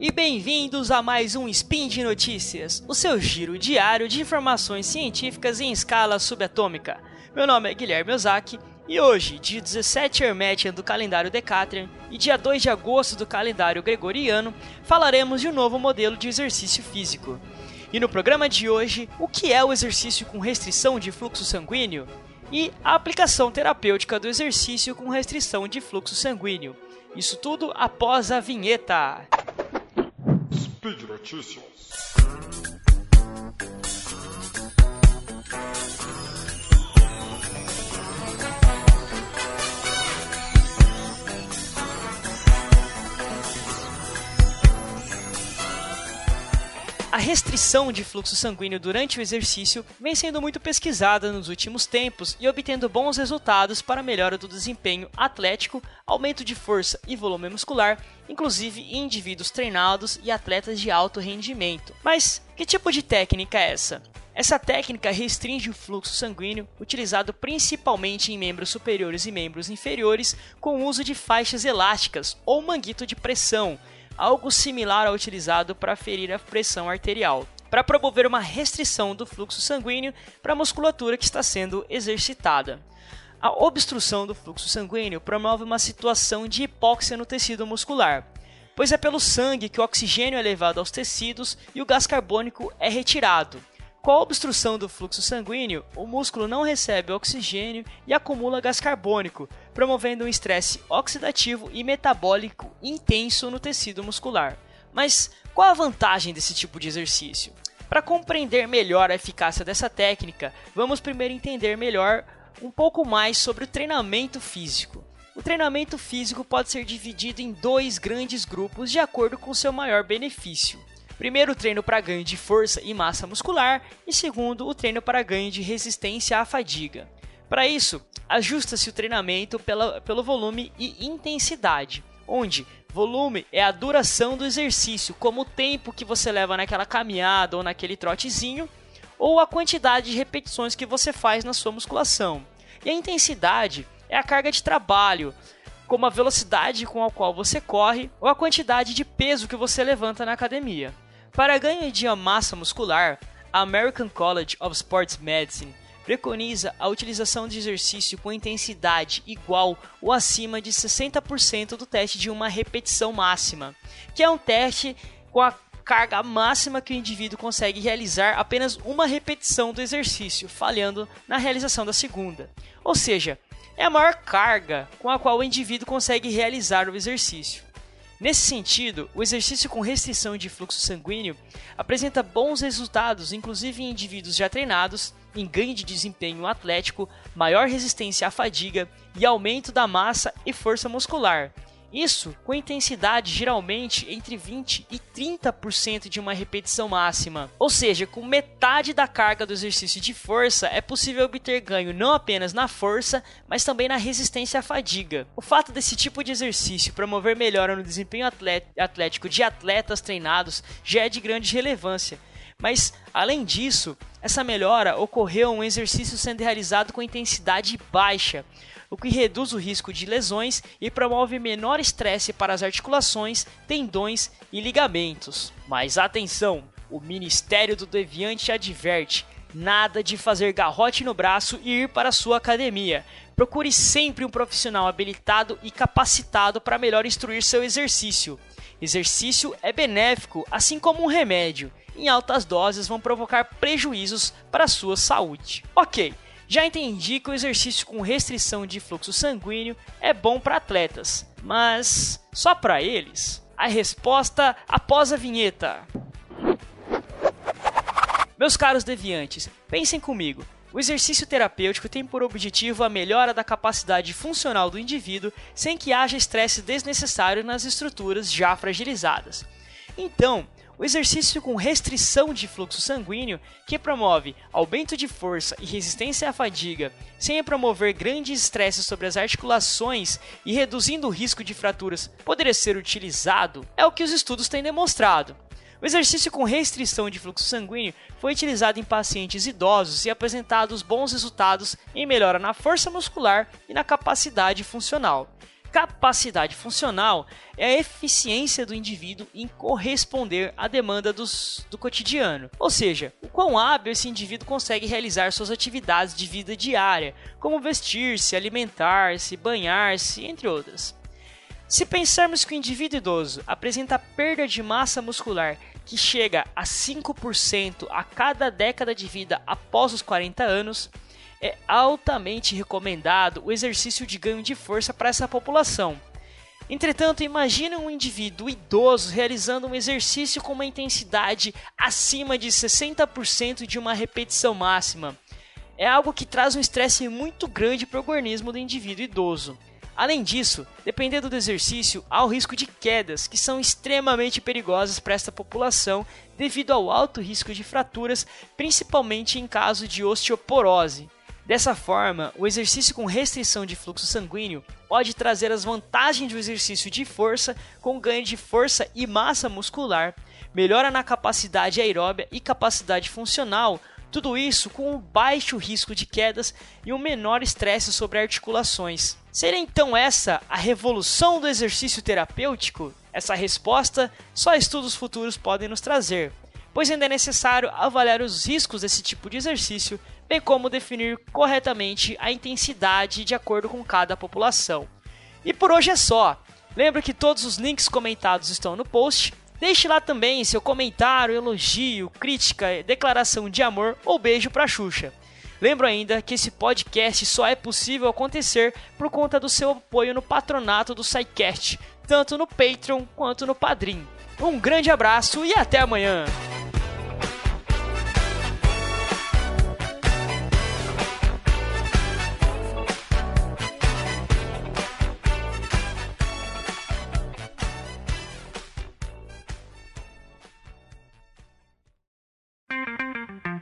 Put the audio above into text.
E bem-vindos a mais um Spin de Notícias, o seu giro diário de informações científicas em escala subatômica. Meu nome é Guilherme Ozaki e hoje, dia 17 Hermetian do calendário Decatrian e dia 2 de agosto do calendário Gregoriano, falaremos de um novo modelo de exercício físico. E no programa de hoje, o que é o exercício com restrição de fluxo sanguíneo e a aplicação terapêutica do exercício com restrição de fluxo sanguíneo. Isso tudo após a vinheta. Speed Notícias. A restrição de fluxo sanguíneo durante o exercício vem sendo muito pesquisada nos últimos tempos e obtendo bons resultados para melhora do desempenho atlético, aumento de força e volume muscular, inclusive em indivíduos treinados e atletas de alto rendimento. Mas que tipo de técnica é essa? Essa técnica restringe o fluxo sanguíneo, utilizado principalmente em membros superiores e membros inferiores, com o uso de faixas elásticas ou manguito de pressão, algo similar ao utilizado para ferir a pressão arterial, para promover uma restrição do fluxo sanguíneo para a musculatura que está sendo exercitada. A obstrução do fluxo sanguíneo promove uma situação de hipóxia no tecido muscular, pois é pelo sangue que o oxigênio é levado aos tecidos e o gás carbônico é retirado. Com a obstrução do fluxo sanguíneo, o músculo não recebe oxigênio e acumula gás carbônico, promovendo um estresse oxidativo e metabólico intenso no tecido muscular. Mas qual a vantagem desse tipo de exercício? Para compreender melhor a eficácia dessa técnica, vamos primeiro entender melhor um pouco mais sobre o treinamento físico. O treinamento físico pode ser dividido em dois grandes grupos de acordo com seu maior benefício. Primeiro, o treino para ganho de força e massa muscular, e segundo, o treino para ganho de resistência à fadiga. Para isso, ajusta-se o treinamento pela, pelo volume e intensidade, onde volume é a duração do exercício, como o tempo que você leva naquela caminhada ou naquele trotezinho, ou a quantidade de repetições que você faz na sua musculação. E a intensidade é a carga de trabalho, como a velocidade com a qual você corre ou a quantidade de peso que você levanta na academia. Para ganho de massa muscular, a American College of Sports Medicine preconiza a utilização de exercício com intensidade igual ou acima de 60% do teste de uma repetição máxima, que é um teste com a carga máxima que o indivíduo consegue realizar apenas uma repetição do exercício, falhando na realização da segunda. Ou seja, é a maior carga com a qual o indivíduo consegue realizar o exercício. Nesse sentido, o exercício com restrição de fluxo sanguíneo apresenta bons resultados, inclusive em indivíduos já treinados, em ganho de desempenho atlético, maior resistência à fadiga e aumento da massa e força muscular, isso com intensidade geralmente entre 20 e 30% de uma repetição máxima. Ou seja, com metade da carga do exercício de força é possível obter ganho não apenas na força, mas também na resistência à fadiga. O fato desse tipo de exercício promover melhora no desempenho atlético de atletas treinados já é de grande relevância. Mas, além disso, essa melhora ocorreu um exercício sendo realizado com intensidade baixa, o que reduz o risco de lesões e promove menor estresse para as articulações, tendões e ligamentos. Mas atenção, o Ministério do Deviante adverte: nada de fazer garrote no braço e ir para sua academia. Procure sempre um profissional habilitado e capacitado para melhor instruir seu exercício. Exercício é benéfico, assim como um remédio. Em altas doses vão provocar prejuízos para a sua saúde. Ok, já entendi que o exercício com restrição de fluxo sanguíneo é bom para atletas, mas só para eles? A resposta após a vinheta. Meus caros deviantes, pensem comigo. O exercício terapêutico tem por objetivo a melhora da capacidade funcional do indivíduo sem que haja estresse desnecessário nas estruturas já fragilizadas. Então, o exercício com restrição de fluxo sanguíneo, que promove aumento de força e resistência à fadiga, sem promover grandes estresses sobre as articulações e reduzindo o risco de fraturas, poderia ser utilizado, é o que os estudos têm demonstrado. O exercício com restrição de fluxo sanguíneo foi utilizado em pacientes idosos e apresentados bons resultados em melhora na força muscular e na capacidade funcional. Capacidade funcional é a eficiência do indivíduo em corresponder à demanda dos, do cotidiano, ou seja, o quão hábil esse indivíduo consegue realizar suas atividades de vida diária, como vestir-se, alimentar-se, banhar-se, entre outras. Se pensarmos que o indivíduo idoso apresenta perda de massa muscular que chega a 5% a cada década de vida após os 40 anos, é altamente recomendado o exercício de ganho de força para essa população. Entretanto, imagine um indivíduo idoso realizando um exercício com uma intensidade acima de 60% de uma repetição máxima. É algo que traz um estresse muito grande para o organismo do indivíduo idoso. Além disso, dependendo do exercício, há o risco de quedas, que são extremamente perigosas para esta população devido ao alto risco de fraturas, principalmente em caso de osteoporose. Dessa forma, o exercício com restrição de fluxo sanguíneo pode trazer as vantagens do exercício de força com ganho de força e massa muscular, melhora na capacidade aeróbia e capacidade funcional, tudo isso com um baixo risco de quedas e um menor estresse sobre articulações. Seria então essa a revolução do exercício terapêutico? Essa resposta só estudos futuros podem nos trazer, pois ainda é necessário avaliar os riscos desse tipo de exercício bem como definir corretamente a intensidade de acordo com cada população. E por hoje é só. Lembra que todos os links comentados estão no post. Deixe lá também seu comentário, elogio, crítica, declaração de amor ou beijo para Xuxa. Lembro ainda que esse podcast só é possível acontecer por conta do seu apoio no patronato do SciCast, tanto no Patreon quanto no Padrim. Um grande abraço e até amanhã!